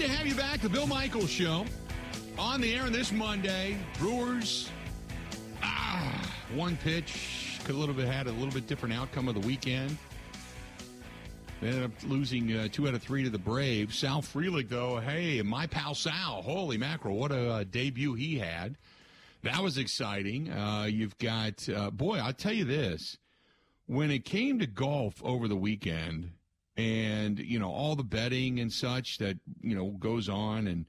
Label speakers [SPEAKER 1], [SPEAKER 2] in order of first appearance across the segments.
[SPEAKER 1] To have you back. The Bill Michaels Show on the air on this Monday. Brewers, ah, one pitch could a little bit had a little bit different outcome of the weekend. They ended up losing uh, two out of three to the Braves. Sal Frelick, though, hey, my pal Sal, holy mackerel, what a uh, debut he had. That was exciting. Uh, you've got, uh, boy, I'll tell you this. When it came to golf over the weekend, and you know all the betting and such that you know goes on and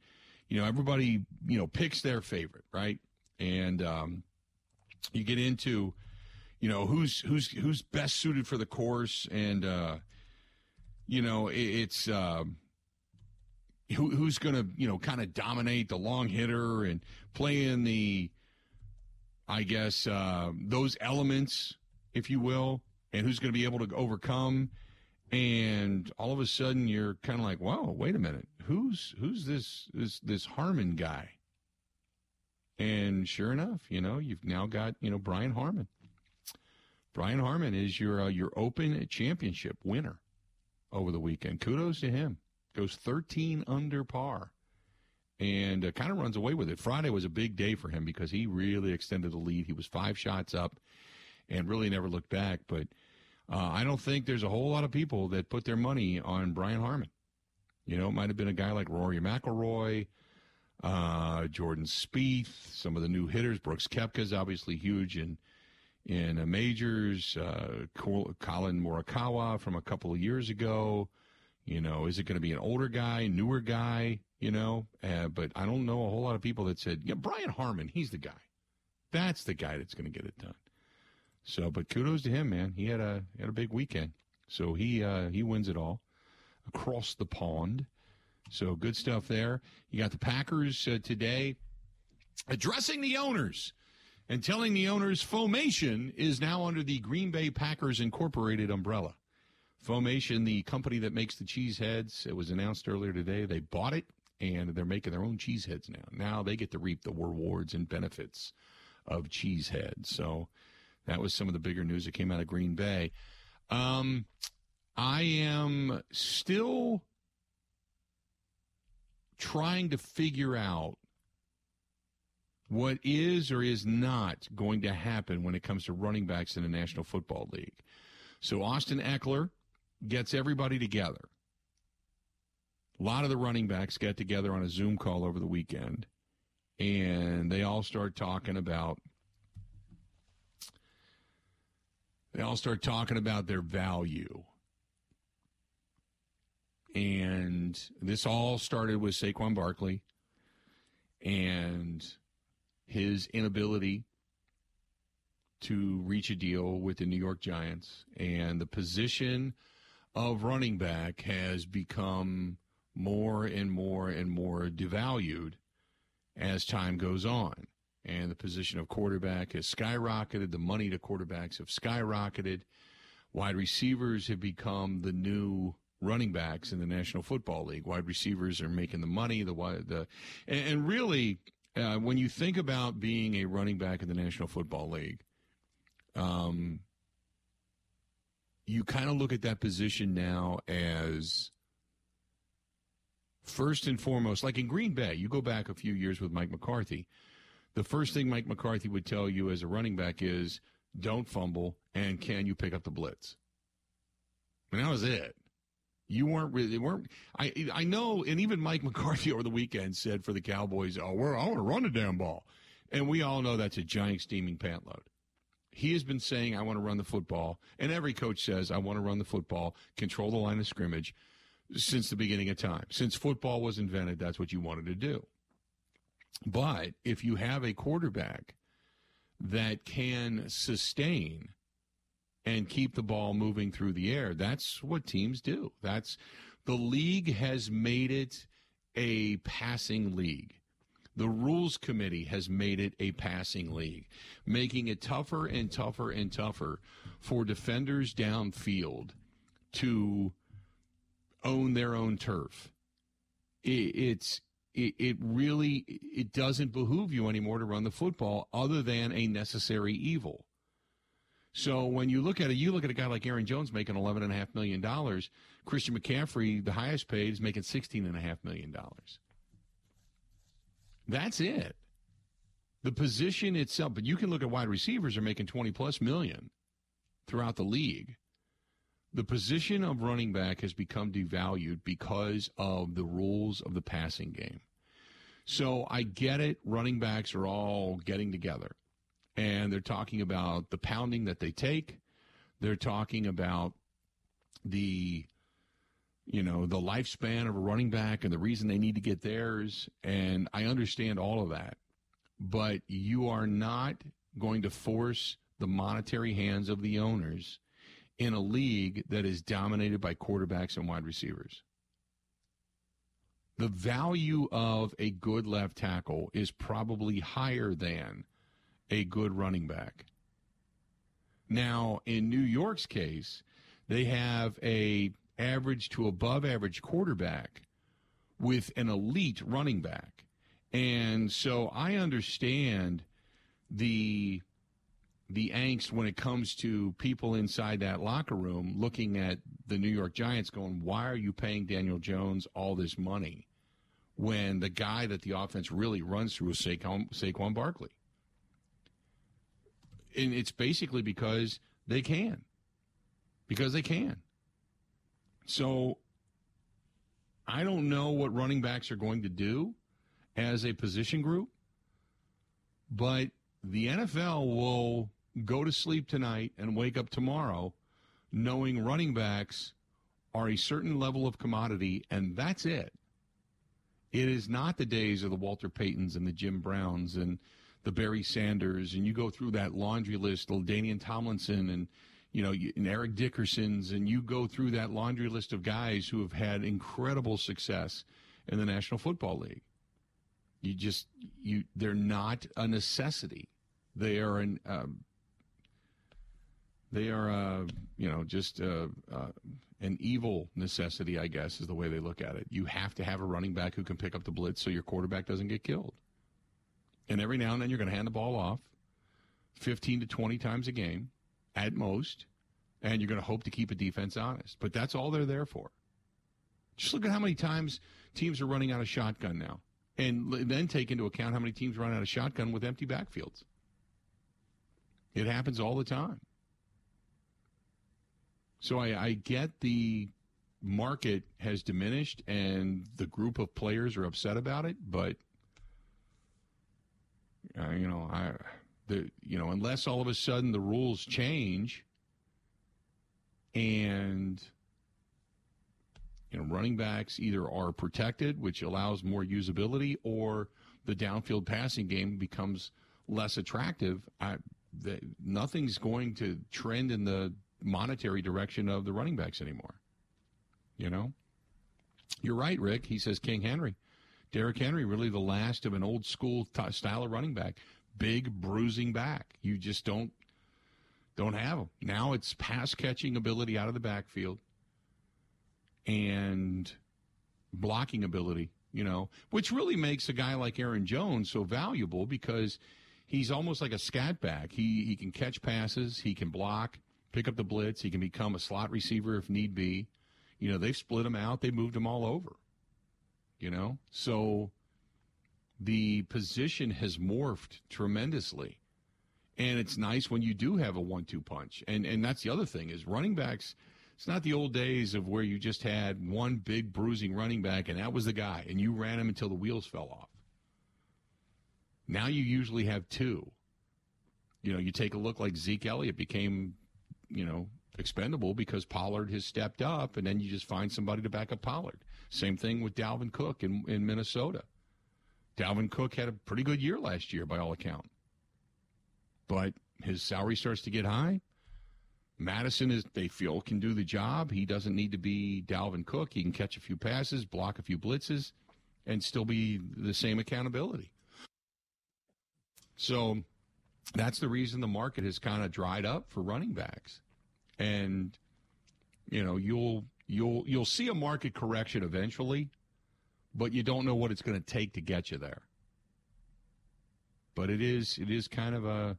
[SPEAKER 1] you know everybody you know picks their favorite right? And um, you get into you know who's who's who's best suited for the course and uh, you know it, it's uh, who, who's going to you know kind of dominate the long hitter and play in the I guess uh, those elements if you will and who's going to be able to overcome and all of a sudden you're kind of like, "Wow, wait a minute, who's who's this this this Harman guy?" And sure enough, you know, you've now got you know Brian Harman. Brian Harman is your uh, your Open Championship winner over the weekend. Kudos to him. Goes 13 under par, and uh, kind of runs away with it. Friday was a big day for him because he really extended the lead. He was five shots up, and really never looked back, but uh, I don't think there's a whole lot of people that put their money on Brian Harman. You know, it might have been a guy like Rory McIlroy, uh, Jordan Spieth, some of the new hitters. Brooks Koepka's obviously huge in in uh, majors. Uh, Collin Morikawa from a couple of years ago. You know, is it going to be an older guy, newer guy? You know, uh, but I don't know a whole lot of people that said, yeah, Brian Harman, he's the guy. That's the guy that's going to get it done. So, but kudos to him, man. He had a had a big weekend. So he uh, he wins it all across the pond. So good stuff there. You got the Packers uh, today addressing the owners and telling the owners Foamation is now under the Green Bay Packers Incorporated umbrella. Foamation, the company that makes the cheese heads, it was announced earlier today. They bought it and they're making their own cheese heads now. Now they get to reap the rewards and benefits of cheese heads. So that was some of the bigger news that came out of Green Bay. Um, I am still trying to figure out what is or is not going to happen when it comes to running backs in the National Football League. So Austin Ekeler gets everybody together. A lot of the running backs get together on a Zoom call over the weekend, and they all start talking about they all start talking about their value. And this all started with Saquon Barkley and his inability to reach a deal with the New York Giants. And the position of running back has become more and more and more devalued as time goes on and the position of quarterback has skyrocketed. The money to quarterbacks have skyrocketed. Wide receivers have become the new running backs in the National Football League. Wide receivers are making the money. The the and, and really, uh, when you think about being a running back in the National Football League, um, you kind of look at that position now as first and foremost, like in Green Bay. You go back a few years with Mike McCarthy the first thing Mike McCarthy would tell you as a running back is don't fumble and can you pick up the blitz? And that was it. You weren't really weren't. I I know, and even Mike McCarthy over the weekend said for the Cowboys, "Oh, we're I want to run the damn ball," and we all know that's a giant steaming pant load. He has been saying, "I want to run the football," and every coach says, "I want to run the football, control the line of scrimmage." Since the beginning of time, since football was invented, that's what you wanted to do. But if you have a quarterback that can sustain and keep the ball moving through the air, that's what teams do. That's the league has made it a passing league. The rules committee has made it a passing league, making it tougher and tougher and tougher for defenders downfield to own their own turf. It's it, it really it doesn't behoove you anymore to run the football other than a necessary evil. So when you look at it, you look at a guy like Aaron Jones making eleven and a half million dollars. Christian McCaffrey, the highest paid, is making sixteen and a half million dollars. That's it. The position itself, but you can look at wide receivers are making twenty plus million throughout the league. The position of running back has become devalued because of the rules of the passing game. So I get it. Running backs are all getting together and they're talking about the pounding that they take. They're talking about the you know the lifespan of a running back and the reason they need to get theirs and I understand all of that. But you are not going to force the monetary hands of the owners in a league that is dominated by quarterbacks and wide receivers. The value of a good left tackle is probably higher than a good running back. Now, in New York's case, they have a average to above average quarterback with an elite running back. And so I understand the the angst when it comes to people inside that locker room looking at the New York Giants going, why are you paying Daniel Jones all this money when the guy that the offense really runs through is Saquon, Saquon Barkley? and it's basically because they can. Because they can. So I don't know what running backs are going to do as a position group, but the NFL will go to sleep tonight and wake up tomorrow knowing running backs are a certain level of commodity, and that's it. It is not the days of the Walter Paytons and the Jim Browns and the Barry Sanders, and you go through that laundry list, LaDainian Tomlinson, and you know, and Eric Dickerson's, and you go through that laundry list of guys who have had incredible success in the National Football League. You just you they're not a necessity. They are an um, they are uh, you know just uh, uh, an evil necessity, I guess, is the way they look at it. You have to have a running back who can pick up the blitz so your quarterback doesn't get killed. And every now and then you're going to hand the ball off 15 to 20 times a game at most, and you're going to hope to keep a defense honest. But that's all they're there for. Just look at how many times teams are running out of shotgun now. And then take into account how many teams run out of shotgun with empty backfields. It happens all the time. So I, I get the market has diminished and the group of players are upset about it, but – uh, you know, I, the, you know, unless all of a sudden the rules change and you know, running backs either are protected, which allows more usability, or the downfield passing game becomes less attractive. I, the, nothing's going to trend in the monetary direction of the running backs anymore. You know, you're right, Rick. He says King Henry. Derrick Henry, really the last of an old school t- style of running back, big bruising back. You just don't don't have him. Now it's pass catching ability out of the backfield and blocking ability, you know, which really makes a guy like Aaron Jones so valuable because he's almost like a scat back. He he can catch passes, he can block, pick up the blitz, he can become a slot receiver if need be. You know, they've split him out, they moved him all over you know? So the position has morphed tremendously. And it's nice when you do have a one two punch. And and that's the other thing is running backs it's not the old days of where you just had one big bruising running back and that was the guy and you ran him until the wheels fell off. Now you usually have two. You know, you take a look like Zeke Elliott became, you know, expendable because Pollard has stepped up and then you just find somebody to back up Pollard. Same thing with Dalvin Cook in, in Minnesota. Dalvin Cook had a pretty good year last year by all account. But his salary starts to get high. Mattison is they feel can do the job. He doesn't need to be Dalvin Cook. He can catch a few passes, block a few blitzes, and still be the same accountability. So that's the reason the market has kind of dried up for running backs. And you know, you'll you'll you'll see a market correction eventually, but you don't know what it's going to take to get you there. But it is it is kind of a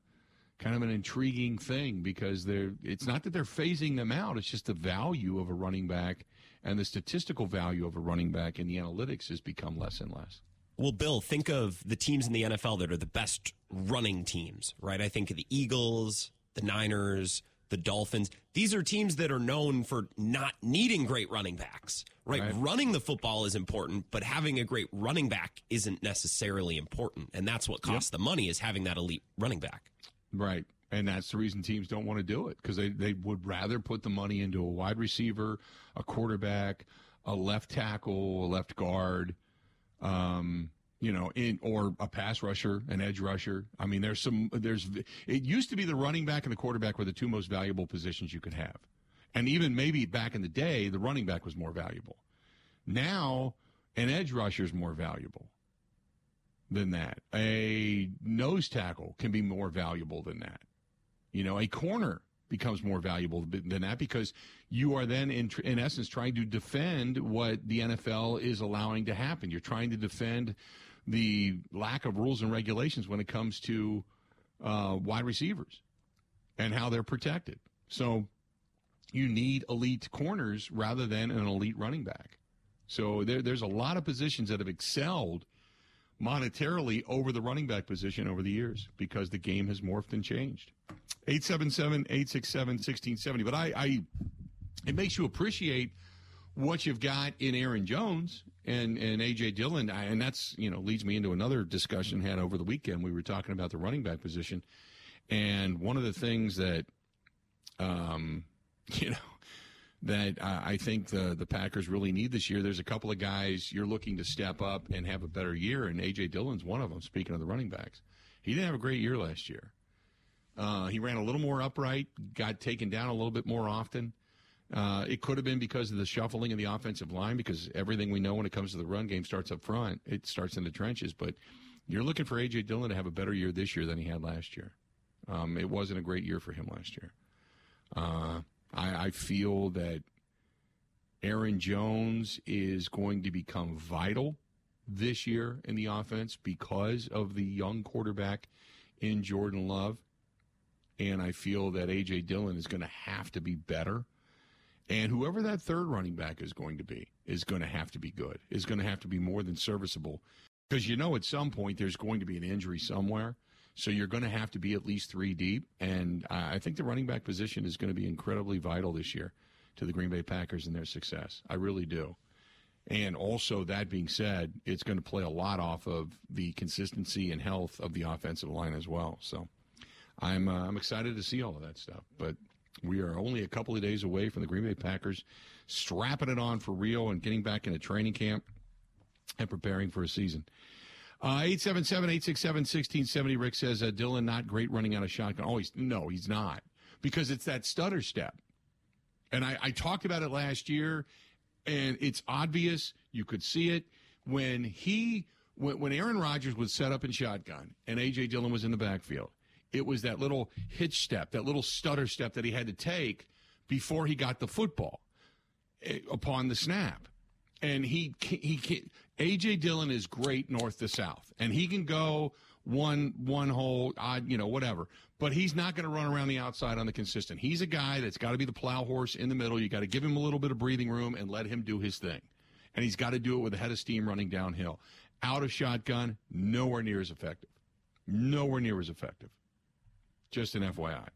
[SPEAKER 1] kind of an intriguing thing because they're it's not that they're phasing them out, it's just the value of a running back and the statistical value of a running back in the analytics has become less and less.
[SPEAKER 2] Well, Bill, think of the teams in the NFL that are the best running teams, right? I think of the Eagles, the Niners, the Dolphins. These are teams that are known for not needing great running backs, right? right? Running the football is important, but having a great running back isn't necessarily important. And that's what costs yep. the money is having that elite running back.
[SPEAKER 1] Right. And that's the reason teams don't want to do it because they, they would rather put the money into a wide receiver, a quarterback, a left tackle, a left guard, um, you know, in or a pass rusher, an edge rusher. I mean, there's some there's it used to be the running back and the quarterback were the two most valuable positions you could have. And even maybe back in the day, the running back was more valuable. Now, an edge rusher is more valuable than that. A nose tackle can be more valuable than that. You know, a corner becomes more valuable than that because you are then in in essence trying to defend what the NFL is allowing to happen. You're trying to defend the lack of rules and regulations when it comes to uh, wide receivers and how they're protected. So you need elite corners rather than an elite running back. So there, there's a lot of positions that have excelled monetarily over the running back position over the years because the game has morphed and changed. 877 867 1670. But I, I, it makes you appreciate what you've got in Aaron Jones and, and A.J. Dillon. And that's, you know, leads me into another discussion had over the weekend. We were talking about the running back position. And one of the things that, um, you know, that uh, I think the the Packers really need this year. There's a couple of guys you're looking to step up and have a better year, and AJ Dillon's one of them. Speaking of the running backs, he didn't have a great year last year. Uh, he ran a little more upright, got taken down a little bit more often. Uh, it could have been because of the shuffling of the offensive line, because everything we know when it comes to the run game starts up front. It starts in the trenches. But you're looking for AJ Dillon to have a better year this year than he had last year. Um, it wasn't a great year for him last year. Uh, I, I feel that Aaron Jones is going to become vital this year in the offense because of the young quarterback in Jordan Love. And I feel that A.J. Dillon is going to have to be better. And whoever that third running back is going to be is going to have to be good, is going to have to be more than serviceable. Because you know at some point there's going to be an injury somewhere. So you're going to have to be at least three deep. And I think the running back position is going to be incredibly vital this year to the Green Bay Packers and their success. I really do. And also, that being said, it's going to play a lot off of the consistency and health of the offensive line as well. So I'm, uh, I'm excited to see all of that stuff. But we are only a couple of days away from the Green Bay Packers strapping it on for real and getting back into training camp and preparing for a season. Uh, 877 867 1670. Rick says, uh, Dillon, not great running out of shotgun. Oh, no, he's not. Because it's that stutter step. And I, I talked about it last year, and it's obvious. You could see it when he, when, when Aaron Rodgers was set up in shotgun and A.J. Dillon was in the backfield. It was that little hitch step, that little stutter step that he had to take before he got the football eh, upon the snap and he he AJ Dillon is great north to south, and he can go one one hole, odd, you know, whatever. But he's not going to run around the outside on the consistent. He's a guy that's got to be the plow horse in the middle. You got to give him a little bit of breathing room and let him do his thing, and he's got to do it with a head of steam running downhill. Out of shotgun, nowhere near as effective. Nowhere near as effective. Just an FYI.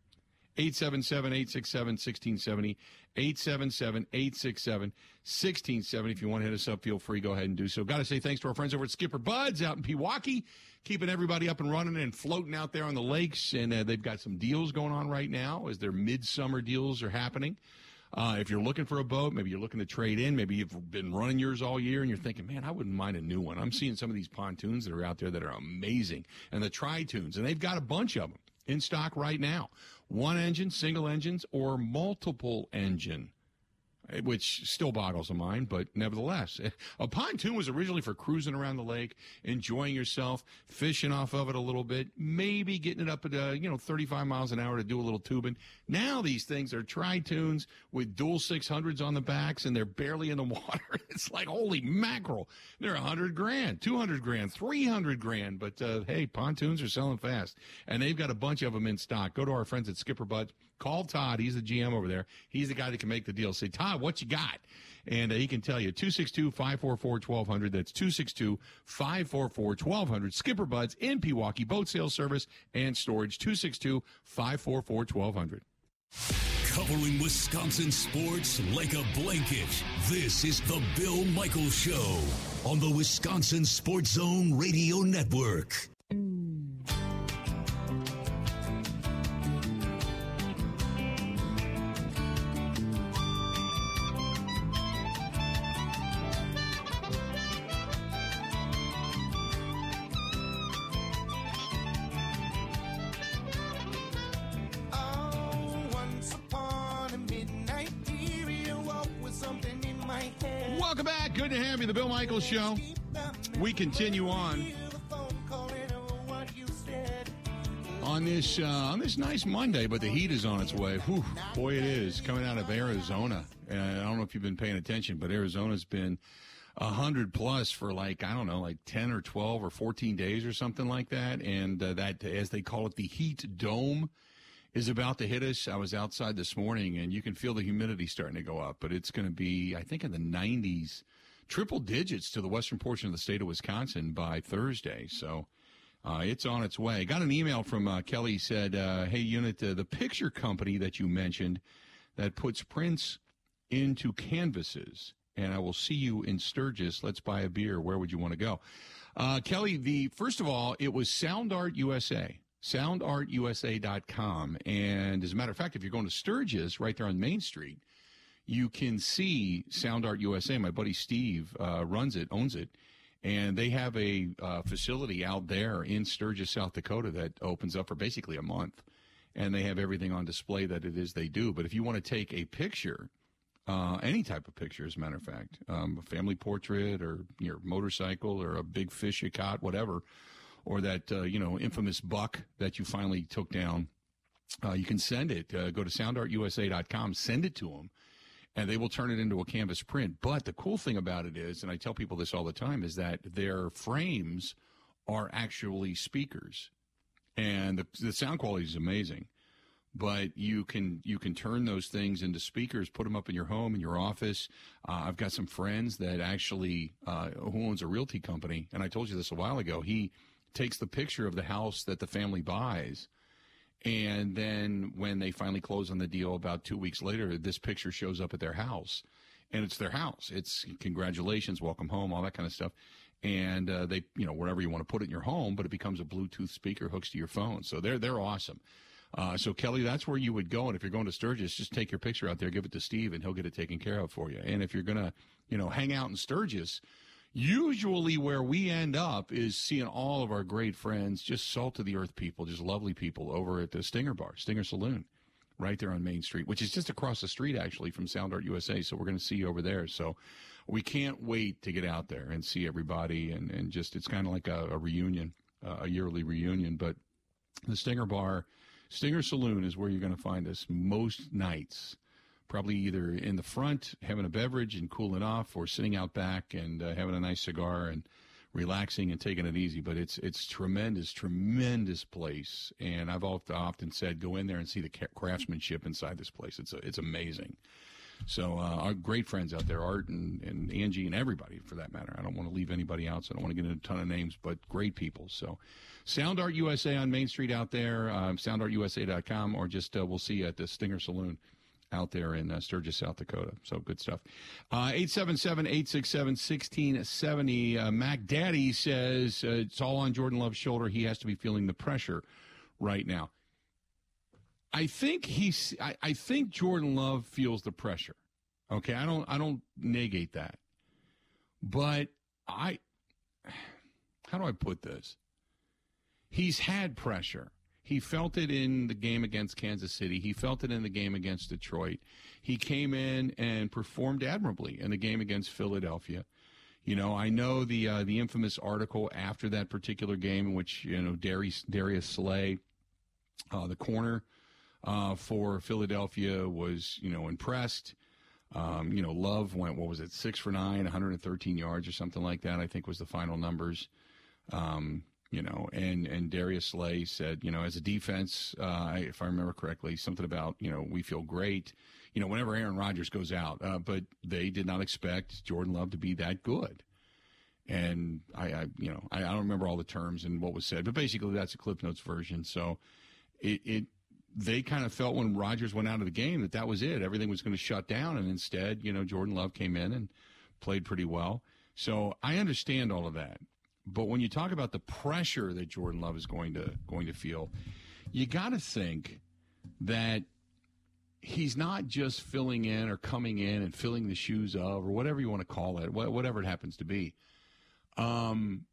[SPEAKER 1] 877 867 1670. 877 867 1670. If you want to hit us up, feel free. Go ahead and do so. Got to say thanks to our friends over at Skipper Buds out in Pewaukee, keeping everybody up and running and floating out there on the lakes. And uh, they've got some deals going on right now as their midsummer deals are happening. Uh, if you're looking for a boat, maybe you're looking to trade in, maybe you've been running yours all year and you're thinking, man, I wouldn't mind a new one. I'm seeing some of these pontoons that are out there that are amazing and the tri-toons, and they've got a bunch of them in stock right now. One engine, single engines, or multiple engine which still boggles the mind, but nevertheless, a pontoon was originally for cruising around the lake, enjoying yourself, fishing off of it a little bit, maybe getting it up at uh, you know 35 miles an hour to do a little tubing. Now these things are tri-toons with dual 600s on the backs, and they're barely in the water. It's like holy mackerel! They're 100 grand, 200 grand, 300 grand, but uh, hey, pontoons are selling fast, and they've got a bunch of them in stock. Go to our friends at Skipper Bud. Call Todd. He's the GM over there. He's the guy that can make the deal. Say, Todd, what you got? And uh, he can tell you 262 544 1200. That's 262 544 1200. Skipper Buds in Pewaukee, boat sales service and storage 262 544 1200.
[SPEAKER 3] Covering Wisconsin sports like a blanket. This is the Bill Michaels Show on the Wisconsin Sports Zone Radio Network.
[SPEAKER 1] Show. We continue on on this uh, on this nice Monday, but the heat is on its way. Whew, boy, it is coming out of Arizona. And I don't know if you've been paying attention, but Arizona's been hundred plus for like I don't know, like ten or twelve or fourteen days or something like that. And uh, that, as they call it, the heat dome is about to hit us. I was outside this morning, and you can feel the humidity starting to go up. But it's going to be, I think, in the 90s, triple digits to the western portion of the state of Wisconsin by Thursday. So. Uh, it's on its way. Got an email from uh, Kelly said, uh, "Hey, unit, uh, the picture company that you mentioned that puts prints into canvases, and I will see you in Sturgis. Let's buy a beer. Where would you want to go?" Uh, Kelly, the first of all, it was Sound Art USA, soundartusa.com, and as a matter of fact, if you're going to Sturgis, right there on Main Street, you can see Sound Art USA. My buddy Steve uh, runs it, owns it and they have a uh, facility out there in Sturgis, South Dakota, that opens up for basically a month, and they have everything on display that it is they do. But if you want to take a picture, uh, any type of picture, as a matter of fact, um, a family portrait or your motorcycle or a big fish you caught, whatever, or that uh, you know infamous buck that you finally took down, uh, you can send it. Uh, go to soundartusa.com, send it to them and they will turn it into a canvas print. But the cool thing about it is, and I tell people this all the time, is that their frames are actually speakers, and the, the sound quality is amazing. But you can you can turn those things into speakers, put them up in your home, in your office. Uh, I've got some friends that actually uh, who owns a realty company, and I told you this a while ago. He takes the picture of the house that the family buys and then when they finally close on the deal about two weeks later, this picture shows up at their house. And it's their house. It's congratulations, welcome home, all that kind of stuff. And uh, they, you know, wherever you want to put it in your home, but it becomes a Bluetooth speaker, hooks to your phone. So they're they're awesome. Uh, so Kelly, that's where you would go. And if you're going to Sturgis, just take your picture out there, give it to Steve, and he'll get it taken care of for you. And if you're gonna, you know, hang out in Sturgis, Usually, where we end up is seeing all of our great friends, just salt of the earth people, just lovely people over at the Stinger Bar, Stinger Saloon, right there on Main Street, which is just across the street actually from Sound Art USA. So we're going to see you over there. So we can't wait to get out there and see everybody, and and just it's kind of like a, a reunion, uh, a yearly reunion. But the Stinger Bar, Stinger Saloon is where you're going to find us most nights probably either in the front having a beverage and cooling off, or sitting out back and uh, having a nice cigar and relaxing and taking it easy. But it's it's tremendous, tremendous place, and I've often said go in there and see the craftsmanship inside this place. It's a, it's amazing. So uh, our great friends out there, Art and, and Angie and everybody for that matter. I don't want to leave anybody out, so I don't want to get into a ton of names, but great people. So Sound Art USA on Main Street out there, um, soundartusa.com, or just uh, we'll see you at the Stinger Saloon out there in uh, Sturgis, South Dakota. So good stuff. Uh, 877 867 1670. Uh, Mac Daddy says uh, it's all on Jordan Love's shoulder. He has to be feeling the pressure right now. I think he's. I, I think Jordan Love feels the pressure. Okay, I don't. I don't negate that, but I. How do I put this? He's had pressure. He felt it in the game against Kansas City. He felt it in the game against Detroit. He came in and performed admirably in the game against Philadelphia. You know, I know the uh, the infamous article after that particular game in which you know Darius Darius Slay, uh, the corner uh, for Philadelphia, was you know impressed. Um, you know, Love went what was it six for nine, 113 yards or something like that. I think was the final numbers. Um, you know, and and Darius Slay said, you know, as a defense, uh, if I remember correctly, something about you know we feel great you know, whenever Aaron Rodgers goes out. Uh, but they did not expect Jordan Love to be that good. And I, I you know, I, I, don't remember all the terms and what was said, but basically that's a Cliff Notes version. So it, it they kind of felt when Rodgers went out of the game that that was it. Everything was going to shut down, and instead, you know, Jordan Love came in and played pretty well. So I understand all of that. But when you talk about the pressure that Jordan Love is going to going to feel, you got to think that he's not just filling in or coming in and filling the shoes of or whatever you want to call it, whatever it happens to be. Um,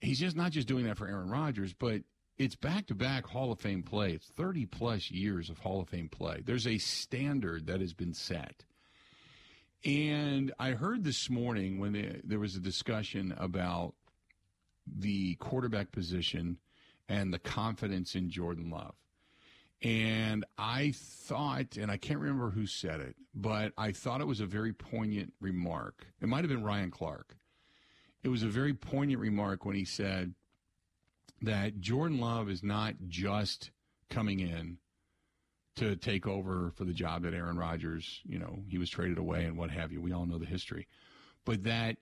[SPEAKER 1] he's just not just doing that for Aaron Rodgers, but it's back to back Hall of Fame play. It's 30 plus years of Hall of Fame play. There's a standard that has been set. And I heard this morning when there was a discussion about the quarterback position and the confidence in Jordan Love. And I thought, and I can't remember who said it, but I thought it was a very poignant remark. It might have been Ryan Clark. It was a very poignant remark when he said that Jordan Love is not just coming in to take over for the job that Aaron Rodgers, you know, he was traded away and what have you. We all know the history. But that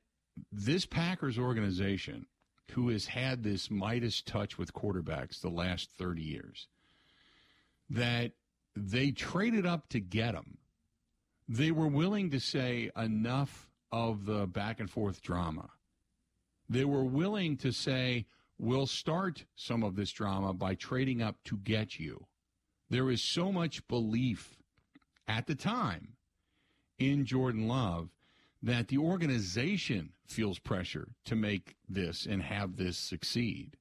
[SPEAKER 1] this Packers organization, who has had this Midas touch with quarterbacks the last 30 years, that they traded up to get him. They were willing to say enough of the back and forth drama. They were willing to say, we'll start some of this drama by trading up to get you. There is so much belief at the time in Jordan Love that the organization feels pressure to make this and have this succeed.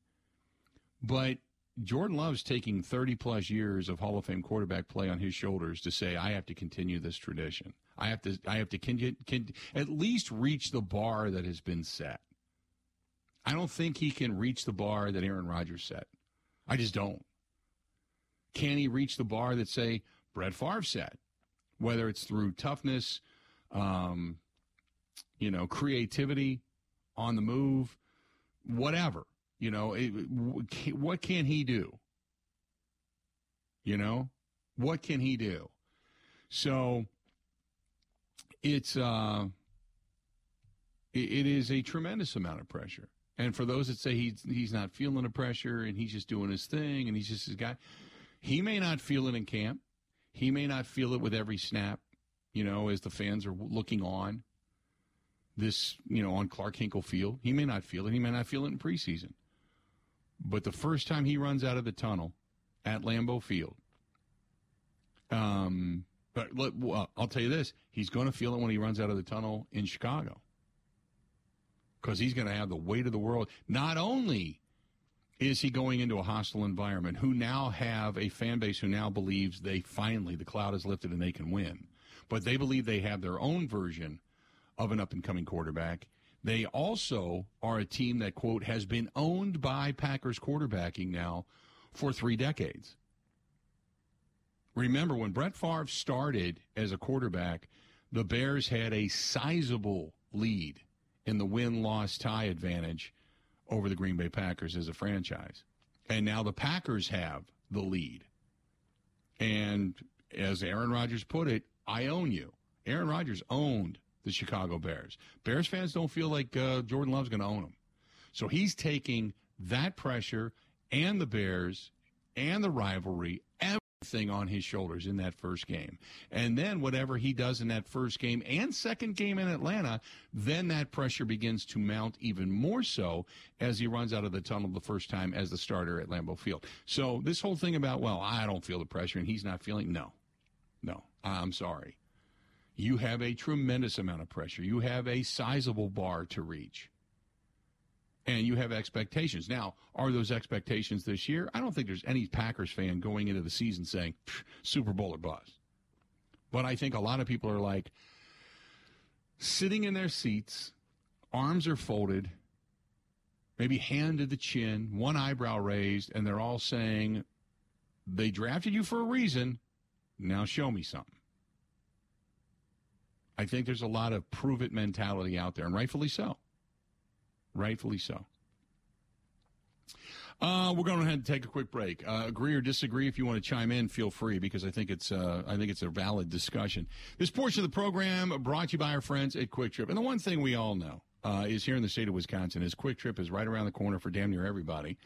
[SPEAKER 1] But Jordan Love's taking 30 plus years of Hall of Fame quarterback play on his shoulders to say, I have to continue this tradition. I have to, I have to can, can, at least reach the bar that has been set. I don't think he can reach the bar that Aaron Rodgers set. I just don't. Can he reach the bar that, say, Brett Favre set? Whether it's through toughness, um, you know, creativity, on the move, whatever. You know, it, what can he do? You know, what can he do? So it's uh, it, is a tremendous amount of pressure. And for those that say he's he's not feeling the pressure and he's just doing his thing and he's just his guy, he may not feel it in camp. He may not feel it with every snap. You know, as the fans are looking on this, you know, on Clark Hinkle Field, he may not feel it. He may not feel it in preseason. But the first time he runs out of the tunnel at Lambeau Field, um, but well, I'll tell you this: he's going to feel it when he runs out of the tunnel in Chicago, because he's going to have the weight of the world. Not only is he going into a hostile environment, who now have a fan base who now believes they finally the cloud is lifted and they can win, but they believe they have their own version of an up and coming quarterback. They also are a team that, quote, has been owned by Packers quarterbacking now for three decades. Remember, when Brett Favre started as a quarterback, the Bears had a sizable lead in the win loss tie advantage over the Green Bay Packers as a franchise. And now the Packers have the lead. And as Aaron Rodgers put it, I own you. Aaron Rodgers owned the Chicago Bears. Bears fans don't feel like uh, Jordan Love's going to own them. So he's taking that pressure and the Bears and the rivalry, everything on his shoulders in that first game. And then whatever he does in that first game and second game in Atlanta, then that pressure begins to mount even more so as he runs out of the tunnel the first time as the starter at Lambeau Field. So this whole thing about, well, I don't feel the pressure and he's not feeling, no, no, I'm sorry you have a tremendous amount of pressure. You have a sizable bar to reach. and you have expectations. Now, are those expectations this year? I don't think there's any Packers fan going into the season saying Super Bowl or bust. But I think a lot of people are like sitting in their seats, arms are folded, maybe hand to the chin, one eyebrow raised, and they're all saying, They drafted you for a reason. Now show me something. I think there's a lot of prove it mentality out there, and rightfully so. Rightfully so. Uh, we're going to ahead and take a quick break. Uh, agree or disagree? If you want to chime in, feel free because I think it's uh, I think it's a valid discussion. This portion of the program brought to you by our friends at Kwik Trip, and the one thing we all know uh, is here in the state of Wisconsin is Kwik Trip is right around the corner for damn near everybody.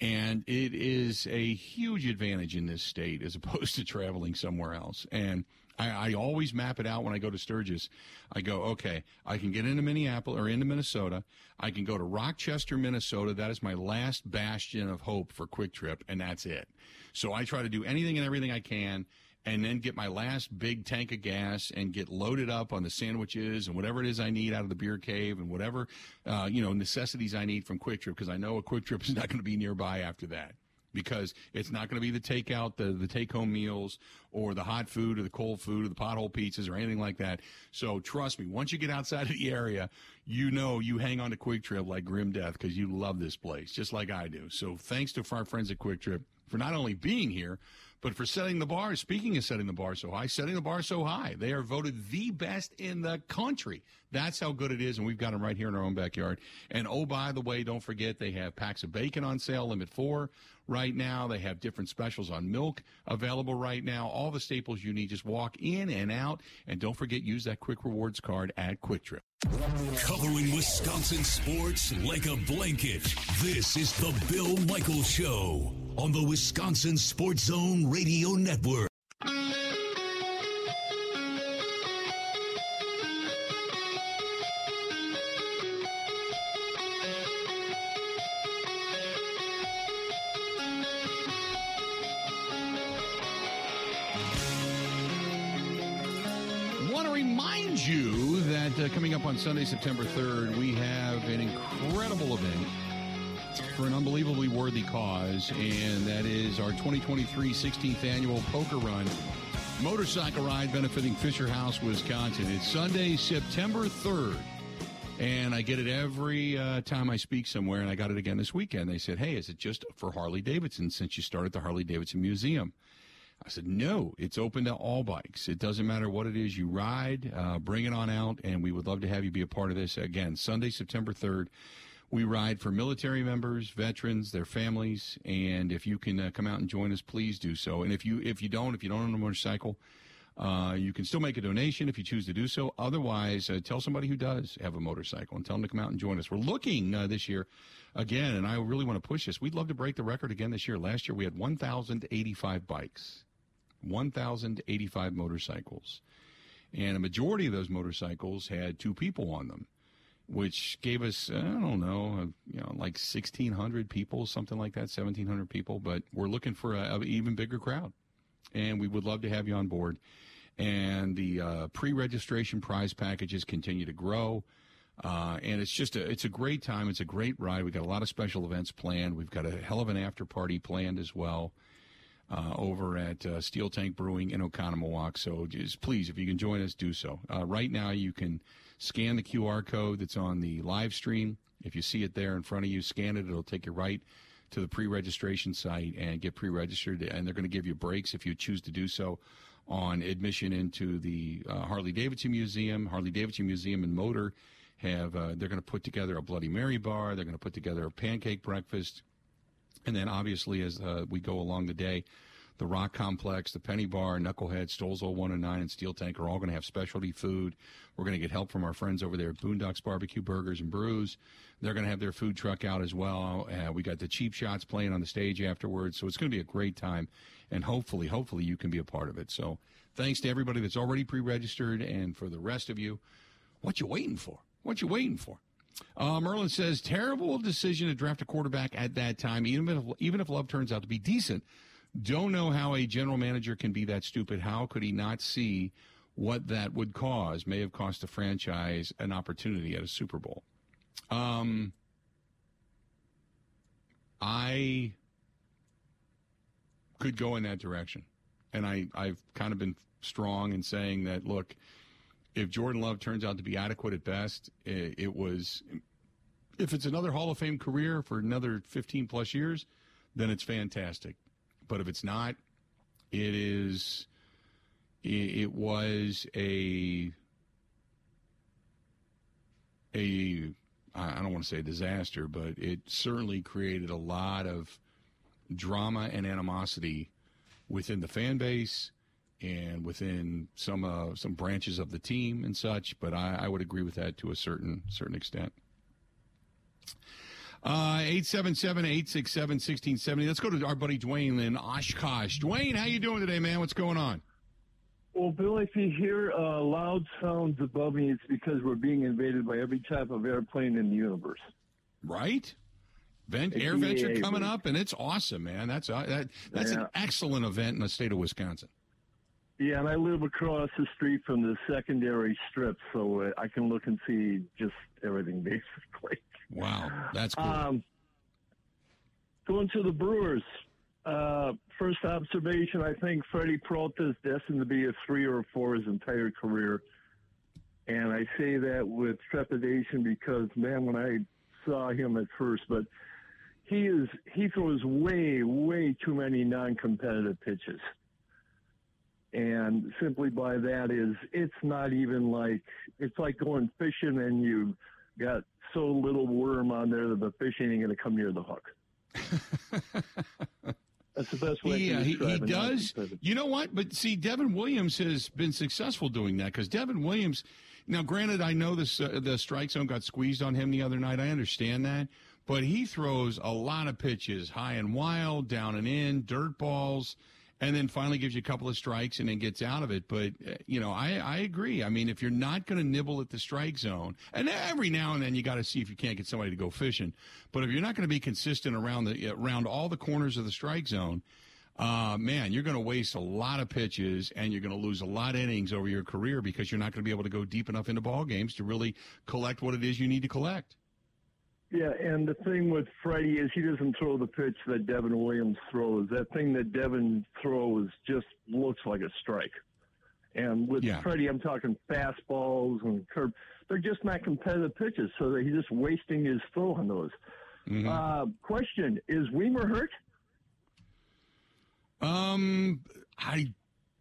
[SPEAKER 1] And it is a huge advantage in this state as opposed to traveling somewhere else. And I, I, always map it out when I go to Sturgis. I go, okay, I can get into Minneapolis or into Minnesota. I can go to Rochester, Minnesota. That is my last bastion of hope for Kwik Trip, and that's it. So I try to do anything and everything I can and then get my last big tank of gas and get loaded up on the sandwiches and whatever it is I need out of the beer cave and whatever, uh, you know, necessities I need from Kwik Trip because I know a Kwik Trip is not going to be nearby after that because it's not going to be the takeout, the, the take home meals, or the hot food, or the cold food, or the pothole pizzas, or anything like that. So trust me, once you get outside of the area, you know you hang on to Kwik Trip like grim death because you love this place, just like I do. So thanks to our friends at Kwik Trip for not only being here, but for setting the bar, speaking of setting the bar so high, setting the bar so high, they are voted the best in the country. That's how good it is, and we've got them right here in our own backyard. And oh, by the way, don't forget they have packs of bacon on sale, limit four right now. They have different specials on milk available right now. All the staples you need. Just walk in and out, and don't forget use that quick rewards card at Kwik Trip.
[SPEAKER 3] Covering Wisconsin sports like a blanket. This is the Bill Michaels Show on the Wisconsin Sports Zone Radio Network.
[SPEAKER 1] want to remind you that uh, coming up on Sunday, September 3rd, we have an incredible event for an unbelievably worthy cause, and that is our 2023 16th annual poker run motorcycle ride benefiting Fisher House, Wisconsin. It's Sunday, September 3rd. And I get it every uh, time I speak somewhere, and I got it again this weekend. They said, Hey, is it just for Harley Davidson since you started the Harley Davidson Museum? I said, No, it's open to all bikes. It doesn't matter what it is you ride, uh, bring it on out, and we would love to have you be a part of this. Again, Sunday, September 3rd. We ride for military members, veterans, their families, and if you can uh, come out and join us, please do so. And if you if you don't, if you don't own a motorcycle, uh, you can still make a donation if you choose to do so. Otherwise, uh, tell somebody who does have a motorcycle and tell them to come out and join us. We're looking uh, this year again, and I really want to push this. We'd love to break the record again this year. Last year we had 1,085 bikes, 1,085 motorcycles, and a majority of those motorcycles had two people on them which gave us I don't know, you know, like sixteen hundred people, something like that, seventeen hundred people. But we're looking for a, a, even bigger crowd, and we would love to have you on board. And the uh, pre-registration prize packages continue to grow, uh, and it's just a it's a great time. It's a great ride. We've got a lot of special events planned. We've got a hell of an after party planned as well. Uh, over at uh, Steel Tank Brewing in Oconomowoc. So just please, if you can join us, do so. Uh, right now, you can Scan the QR code that's on the live stream. If you see it there in front of you, scan it. It'll take you right to the pre-registration site and get pre-registered. And they're going to give you breaks if you choose to do so on admission into the uh, Harley Davidson Museum. Harley Davidson Museum and Motor have uh, they're going to put together a Bloody Mary bar. They're going to put together a pancake breakfast, and then obviously as uh, we go along the day, the Rock Complex, the Penny Bar, Knucklehead, Stolzel 1 and 9, and Steel Tank are all going to have specialty food. We're going to get help from our friends over there at Boondocks Barbecue Burgers and Brews. They're going to have their food truck out as well. Uh, we got the cheap shots playing on the stage afterwards. So it's going to be a great time. And hopefully, hopefully you can be a part of it. So thanks to everybody that's already pre-registered. And for the rest of you, what you waiting for? What you waiting for? Uh, Merlin says terrible decision to draft a quarterback at that time, even if even if Love turns out to be decent. Don't know how a general manager can be that stupid. How could he not see what that would cause? May have cost the franchise an opportunity at a Super Bowl. Um, I could go in that direction. And I, I've kind of been strong in saying that, look, if Jordan Love turns out to be adequate at best, it, was, if it's another Hall of Fame career for another 15 plus years, then it's fantastic. But if it's not, it is, it was a, a, I don't want to say disaster, but it certainly created a lot of drama and animosity within the fan base and within some uh, some branches of the team and such. But I, I would agree with that to a certain certain extent. Uh, 877-867-1670. Let's go to our buddy Dwayne in Oshkosh. Dwayne, how you doing today, man? What's going on?
[SPEAKER 4] Well, Bill, if you hear uh, loud sounds above me, it's because we're being invaded by every type of airplane in the universe.
[SPEAKER 1] Right? Vent, AirVenture coming up, and it's awesome, man. That's uh, that, that's yeah. an excellent event in the state of Wisconsin.
[SPEAKER 4] Yeah, and I live across the street from the secondary strip, so uh, I can look and see just everything basically.
[SPEAKER 1] Wow, that's cool. Um,
[SPEAKER 4] going to the Brewers. Uh, first observation, I think Freddy Peralta is destined to be a three or a four his entire career. And I say that with trepidation because, man, when I saw him at first, but he is he throws way, way too many non-competitive pitches. And simply by that is it's not even like it's like going fishing and you got so little worm on there that the fish ain't going to come near the hook. That's the best way.
[SPEAKER 1] Yeah, he, he does. You know what? But see, Devin Williams has been successful doing that because Devin Williams. Now, granted, I know this uh, the strike zone got squeezed on him the other night. I understand that, but he throws a lot of pitches, high and wild, down and in, dirt balls and then finally gives you a couple of strikes and then gets out of it. But uh, you know, I I agree. I mean, if you're not going to nibble at the strike zone, and every now and then you got to see if you can't get somebody to go fishing. But if you're not going to be consistent around the around all the corners of the strike zone. Uh, man, you're going to waste a lot of pitches and you're going to lose a lot of innings over your career because you're not going to be able to go deep enough into ball games to really collect what it is you need to collect.
[SPEAKER 4] Yeah, and the thing with Freddy is he doesn't throw the pitch that Devin Williams throws. That thing that Devin throws just looks like a strike. And with yeah. Freddy, I'm talking fastballs and curve. They're just not competitive pitches, so he's just wasting his throw on those. Mm-hmm. Uh, question: Is Wiemer hurt?
[SPEAKER 1] Um, I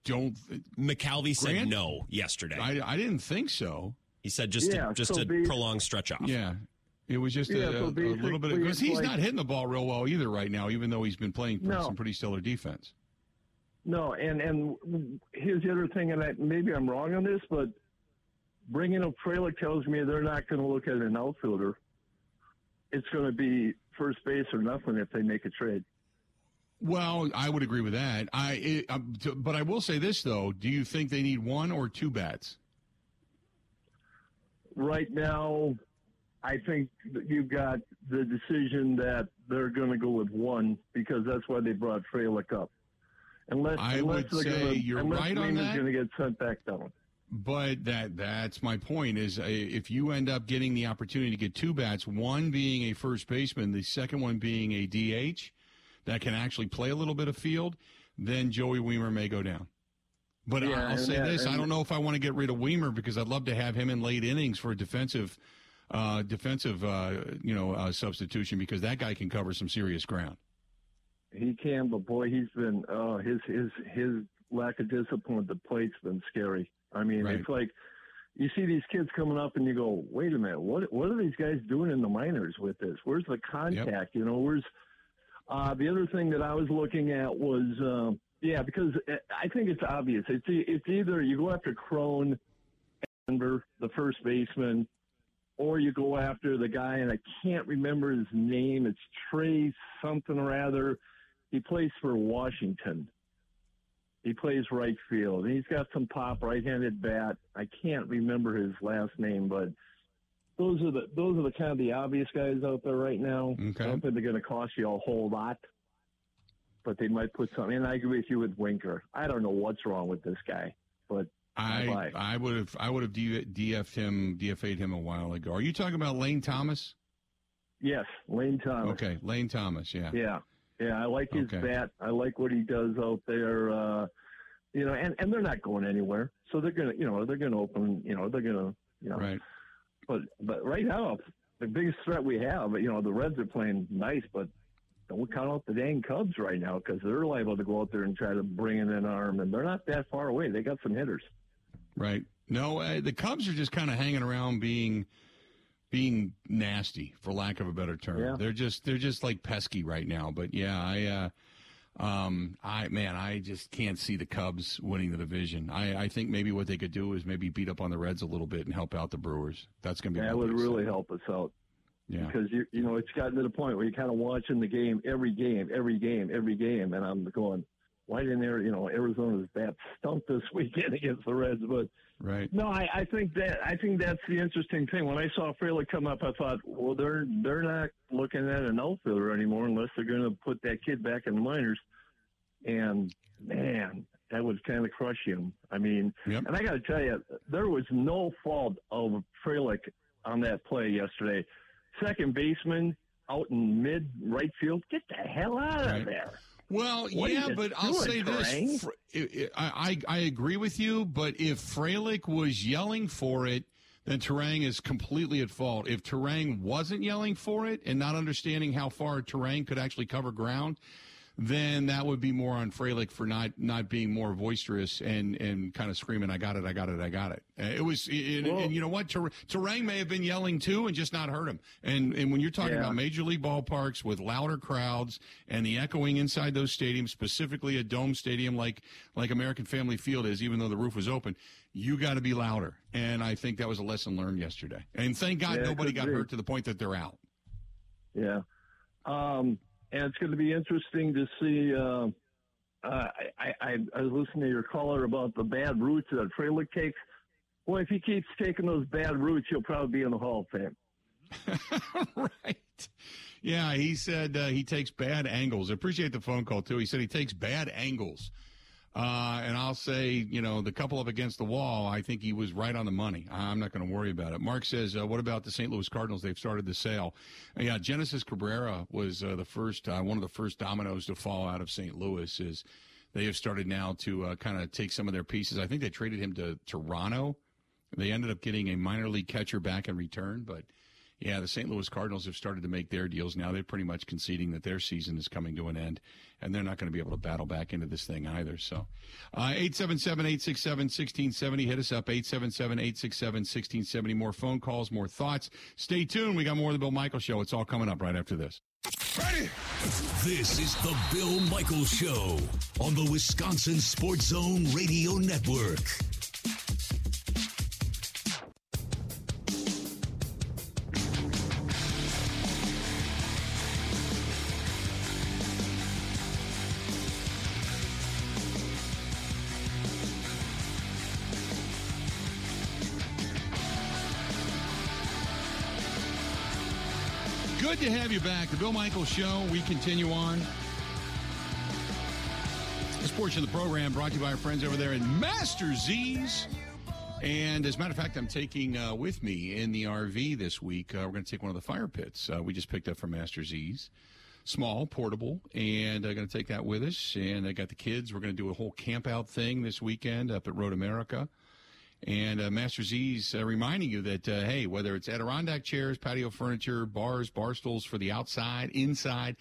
[SPEAKER 1] don't.
[SPEAKER 2] McCalvy said no yesterday.
[SPEAKER 1] I, I didn't think so.
[SPEAKER 2] He said just yeah, a, just so a prolonged stretch off.
[SPEAKER 1] Yeah, it was just yeah, a, so a, little bit because he's like, not hitting the ball real well either right now, even though he's been playing no. some pretty stellar defense.
[SPEAKER 4] No, and and here's the other thing, and I, maybe I'm wrong on this, but bringing up Frelick tells me they're not going to look at an outfielder. It's going to be first base or nothing if they make a trade.
[SPEAKER 1] Well, I would agree with that. I, it, um, but I will say this though: Do you think they need one or two bats?
[SPEAKER 4] Right now, I think you've got the decision that they're going to go with one because that's why they brought Frelick up.
[SPEAKER 1] Unless, I unless would say gonna, you're right on that.
[SPEAKER 4] going to get sent back down.
[SPEAKER 1] But that that's my point is uh, if you end up getting the opportunity to get two bats, one being a first baseman, the second one being a DH that can actually play a little bit of field, then Joey Wiemer may go down. But yeah, I'll say this: I don't know if I want to get rid of Wiemer because I'd love to have him in late innings for a defensive uh, defensive, uh, you know, uh, substitution because that guy can cover some serious ground.
[SPEAKER 4] He can, but boy, he's been uh, his his his lack of discipline at the plate's been scary. I mean, right. it's like you see these kids coming up and you go, wait a minute, what what are these guys doing in the minors with this? Where's the contact? Yep. You know, where's uh, the other thing that I was looking at was, uh, yeah, because I think it's obvious. It's it's either you go after Cron, Denver, the first baseman, or you go after the guy, and I can't remember his name. It's Trey something or other. He plays for Washington. He plays right field. And he's got some pop, right-handed bat. I can't remember his last name, but those are the those are the kind of the obvious guys out there right now. Okay. I don't think they're going to cost you a whole lot, but they might put something. And I agree with you with Winker. I don't know what's wrong with this guy, but
[SPEAKER 1] I I would have I would have DF'd him DFA'd him a while ago. Are you talking about Lane Thomas?
[SPEAKER 4] Yes, Lane Thomas.
[SPEAKER 1] Okay, Lane Thomas. Yeah.
[SPEAKER 4] Yeah. Yeah, I like his
[SPEAKER 1] Okay.
[SPEAKER 4] bat. I like what he does out there. Uh, you know, and, and they're not going anywhere. So they're gonna, you know, they're gonna open. You know, they're gonna, you know.
[SPEAKER 1] Right.
[SPEAKER 4] But but right now, the biggest threat we have, you know, the Reds are playing nice, but don't count out the dang Cubs right now because they're liable to go out there and try to bring in an arm, and they're not that far away. They got some hitters.
[SPEAKER 1] Right. No, uh, the Cubs are just kind of hanging around being being nasty for lack of a better term.
[SPEAKER 4] Yeah.
[SPEAKER 1] They're just they're just like pesky right now, but yeah, I uh um I man, I just can't see the Cubs winning the division. I I think maybe what they could do is maybe beat up on the Reds a little bit and help out the Brewers. That's going to be
[SPEAKER 4] That would really help us out.
[SPEAKER 1] Yeah.
[SPEAKER 4] because you you know it's gotten to the point where you're kind of watching the game every game, every game, every game, and I'm going, why didn't there you know Arizona's bat stunk this weekend against the Reds? But
[SPEAKER 1] Right.
[SPEAKER 4] no, I, I think that I think that's the interesting thing. When I saw Fraley come up, I thought, well, they're they're not looking at an outfielder anymore unless they're going to put that kid back in the minors, and man. That would kind of crush him. I mean,
[SPEAKER 1] Yep.
[SPEAKER 4] and I got to tell you, there was no fault of Frelick on that play yesterday. Second baseman out in mid right field, get the hell out of
[SPEAKER 1] Right.
[SPEAKER 4] there.
[SPEAKER 1] Well,
[SPEAKER 4] What
[SPEAKER 1] yeah, but I'll
[SPEAKER 4] doing,
[SPEAKER 1] say this: I, I I agree with you. But if Frelick was yelling for it, then Turang is completely at fault. If Turang wasn't yelling for it and not understanding how far Turang could actually cover ground, then that would be more on Frelick for not not being more boisterous and and kind of screaming, "I got it, I got it, I got it." Uh, It was, and, and you know what? Ter- Turang may have been yelling too and just not heard him. And and when you're talking
[SPEAKER 4] Yeah.
[SPEAKER 1] about major league ballparks with louder crowds and the echoing inside those stadiums, specifically a dome stadium like like American Family Field is, even though the roof was open, you got to be louder. And I think that was a lesson learned yesterday. And thank God
[SPEAKER 4] Yeah,
[SPEAKER 1] nobody got
[SPEAKER 4] be.
[SPEAKER 1] hurt to the point that they're out.
[SPEAKER 4] Yeah, um, and it's going to be interesting to see. Uh, uh, I, I, I was listening to your caller about the bad routes that Frelick takes. Well, if he keeps taking those bad roots, he'll probably be in the Hall of Fame.
[SPEAKER 1] right. Yeah, he said uh, he takes bad angles. I appreciate the phone call too. He said he takes bad angles. Uh, and I'll say, you know, the couple up against the wall, I think he was right on the money. I'm not going to worry about it. Mark says, uh, what about the St. Louis Cardinals? They've started the sale. Uh, yeah, Genesis Cabrera was uh, the first, uh, one of the first dominoes to fall out of St. Louis. Is they have started now to uh, kind of take some of their pieces. I think they traded him to Toronto. They ended up getting a minor league catcher back in return, but yeah, the St. Louis Cardinals have started to make their deals now. They're pretty much conceding that their season is coming to an end, and they're not going to be able to battle back into this thing either. So, uh, 877 867 1670. Hit us up, 877 867 1670. More phone calls, more thoughts. Stay tuned. We got more of the Bill Michael Show. It's all coming up right after this.
[SPEAKER 3] Ready? This is the Bill Michael Show on the Wisconsin Sports Zone Radio Network.
[SPEAKER 1] You back. The Bill Michaels Show. We continue on. This portion of the program brought to you by our friends over there in Master Z's. And as a matter of fact, I'm taking uh, with me in the RV this week, uh, we're going to take one of the fire pits uh, we just picked up from Master Z's. Small, portable, and I'm going to take that with us. And I got the kids. We're going to do a whole camp out thing this weekend up at Road America. And uh, Master Z's uh, reminding you that, uh, hey, whether it's Adirondack chairs, patio furniture, bars, bar stools for the outside, inside,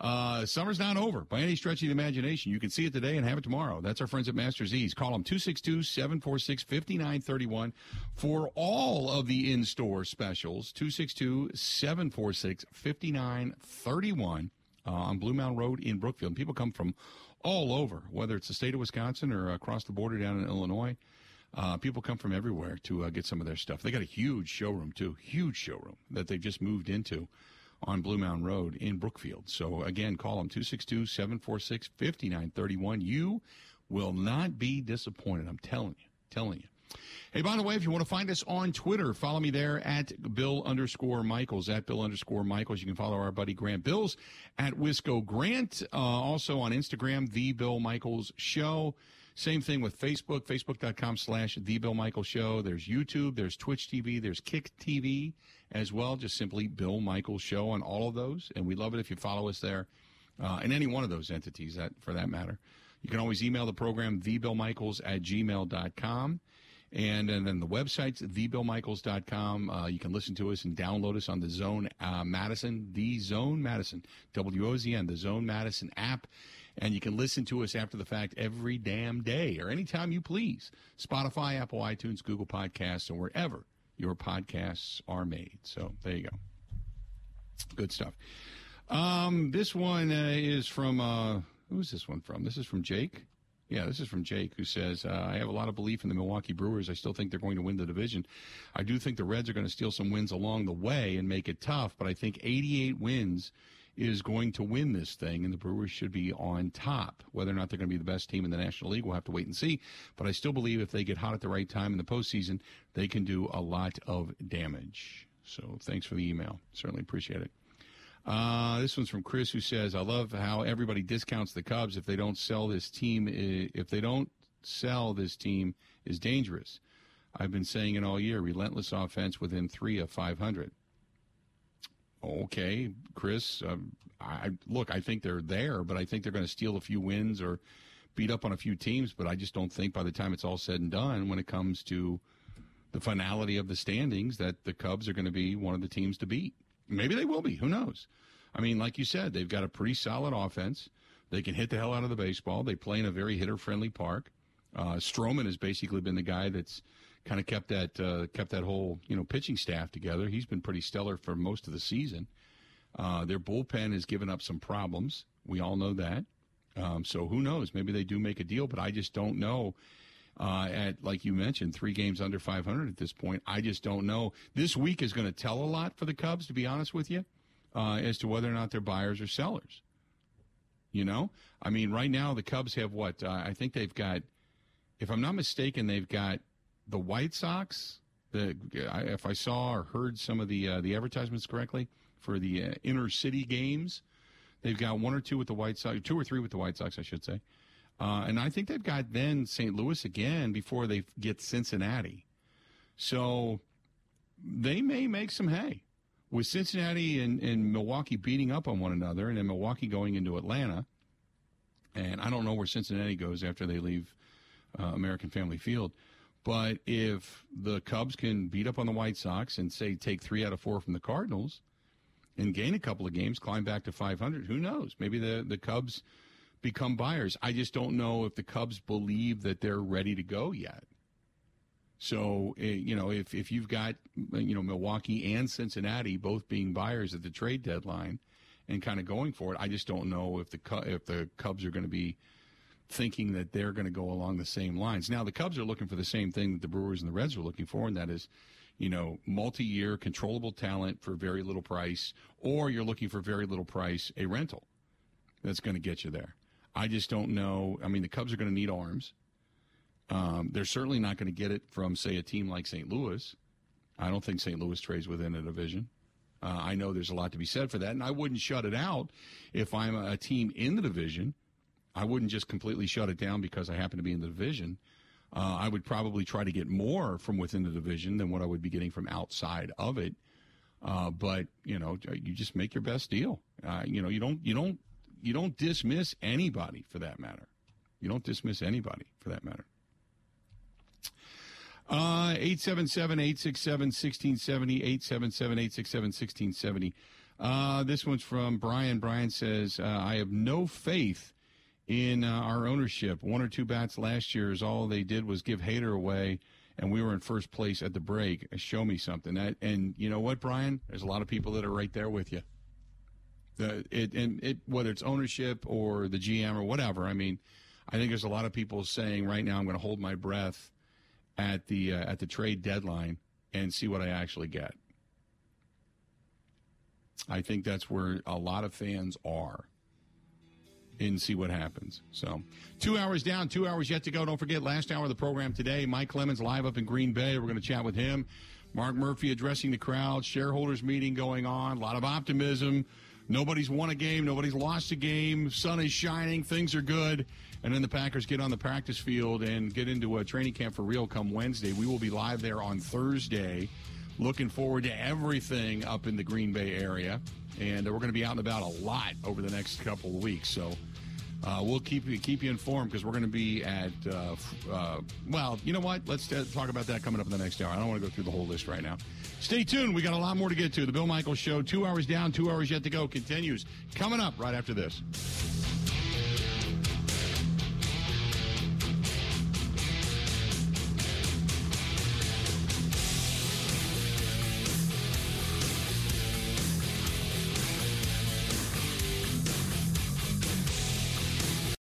[SPEAKER 1] uh, summer's not over by any stretch of the imagination. You can see it today and have it tomorrow. That's our friends at Master Z's. Call them 262 746 5931 for all of the in store specials. 262 746 5931 on Blue Mountain Road in Brookfield. And people come from all over, whether it's the state of Wisconsin or across the border down in Illinois. Uh, people come from everywhere to uh, get some of their stuff. They got a huge showroom too, huge showroom that they just moved into on Blue Mountain Road in Brookfield. So again, call them 262-746-5931. You will not be disappointed. I'm telling you, telling you. Hey, by the way, if you want to find us on Twitter, follow me there at Bill underscore Michaels, at Bill underscore Michaels. You can follow our buddy Grant Bills at Wisco Grant. Uh, also on Instagram, The Bill Michaels Show. Same thing with Facebook, facebook.com slash The Bill Michael Show. There's YouTube, there's Twitch TV, there's Kick TV as well. Just simply Bill Michael Show on all of those. And we love it if you follow us there uh, in any one of those entities, that for that matter. You can always email the program, thebillmichaels at gmail.com. And, and then the website's thebillmichaels.com. Uh, you can listen to us and download us on the Zone uh, Madison, the Zone Madison, W O Z N, the Zone Madison app. And you can listen to us after the fact every damn day or anytime you please. Spotify, Apple, iTunes, Google Podcasts, and wherever your podcasts are made. So there you go. Good stuff. Um, this one uh, is from, uh, who's this one from? This is from Jake. Yeah, this is from Jake, who says, uh, I have a lot of belief in the Milwaukee Brewers. I still think they're going to win the division. I do think the Reds are going to steal some wins along the way and make it tough, but I think 88 wins is going to win this thing, and the Brewers should be on top. Whether or not they're going to be the best team in the National League, we'll have to wait and see. But I still believe if they get hot at the right time in the postseason, they can do a lot of damage. So thanks for the email. Certainly appreciate it. Uh, this one's from Chris, who says, "I love how everybody discounts the Cubs if they don't sell this team. If they don't sell this team, is dangerous. I've been saying it all year. Relentless offense within three of 500. Okay, Chris. Um, I look. I think they're there, but I think they're going to steal a few wins or beat up on a few teams. But I just don't think by the time it's all said and done, when it comes to the finality of the standings, that the Cubs are going to be one of the teams to beat. Maybe they will be. Who knows? I mean, like you said, they've got a pretty solid offense. They can hit the hell out of the baseball. They play in a very hitter friendly park. Uh, Stroman has basically been the guy that's kind of kept that uh, kept that whole you know pitching staff together. He's been pretty stellar for most of the season. Uh, their bullpen has given up some problems. We all know that. Um, so who knows? Maybe they do make a deal, but I just don't know uh, at, like you mentioned, three games under 500 at this point. I just don't know. This week is going to tell a lot for the Cubs, to be honest with you, uh, as to whether or not they're buyers or sellers. You know, I mean, right now the Cubs have what? Uh, I think they've got, if I'm not mistaken, they've got the White Sox. The if I saw or heard some of the uh, the advertisements correctly for the uh, inner city games, they've got one or two with the White Sox, two or three with the White Sox, I should say. Uh, and I think they've got then St. Louis again before they get Cincinnati. So they may make some hay. With Cincinnati and, and Milwaukee beating up on one another, and then Milwaukee going into Atlanta, and I don't know where Cincinnati goes after they leave uh, American Family Field. But if the Cubs can beat up on the White Sox and say take three out of four from the Cardinals and gain a couple of games, climb back to 500, who knows? Maybe the, the Cubs become buyers. I just don't know if the Cubs believe that they're ready to go yet. So, eh, you know, if, if you've got, you know, Milwaukee and Cincinnati both being buyers at the trade deadline and kind of going for it, I just don't know if the if the Cubs are going to be thinking that they're going to go along the same lines. Now, the Cubs are looking for the same thing that the Brewers and the Reds are looking for, and that is, you know, multi-year controllable talent for very little price, or you're looking for very little price a rental that's going to get you there. I just don't know. I mean, the Cubs are going to need arms. Um, they're certainly not going to get it from, say, a team like St. Louis. I don't think St. Louis trades within a division. Uh, I know there's a lot to be said for that, and I wouldn't shut it out if I'm a team in the division. I wouldn't just completely shut it down because I happen to be in the division. Uh, I would probably try to get more from within the division than what I would be getting from outside of it. Uh, but you know, you just make your best deal. Uh, you know, you don't you don't you don't dismiss anybody for that matter. You don't dismiss anybody for that matter. Uh, 877-867-1670, 877-867-1670. Uh, this one's from Brian. Brian says, uh, I have no faith in uh, our ownership. One or two bats last year is all they did was give Hader away, and we were in first place at the break. Show me something. That, and you know what, Brian? There's a lot of people that are right there with you. The, it, and it, whether it's ownership or the GM or whatever, I mean, I think there's a lot of people saying right now I'm going to hold my breath at the uh, at the trade deadline and see what I actually get. I think that's where a lot of fans are. And see what happens. So, two hours down, two hours yet to go. Don't forget, last hour of the program today, Mike Clemens live up in Green Bay. We're going to chat with him. Mark Murphy addressing the crowd, shareholders meeting going on, a lot of optimism Nobody's won a game. Nobody's lost a game. Sun is shining. Things are good. And then the Packers get on the practice field and get into a training camp for real come Wednesday. We will be live there on Thursday. Looking forward to everything up in the Green Bay area. And we're going to be out and about a lot over the next couple of weeks. So uh, we'll keep you keep you informed because we're going to be at. Uh, uh, well, you know what? Let's uh, talk about that coming up in the next hour. I don't want to go through the whole list right now. Stay tuned. We got a lot more to get to. The Bill Michaels Show, two hours down, two hours yet to go, continues coming up right after this.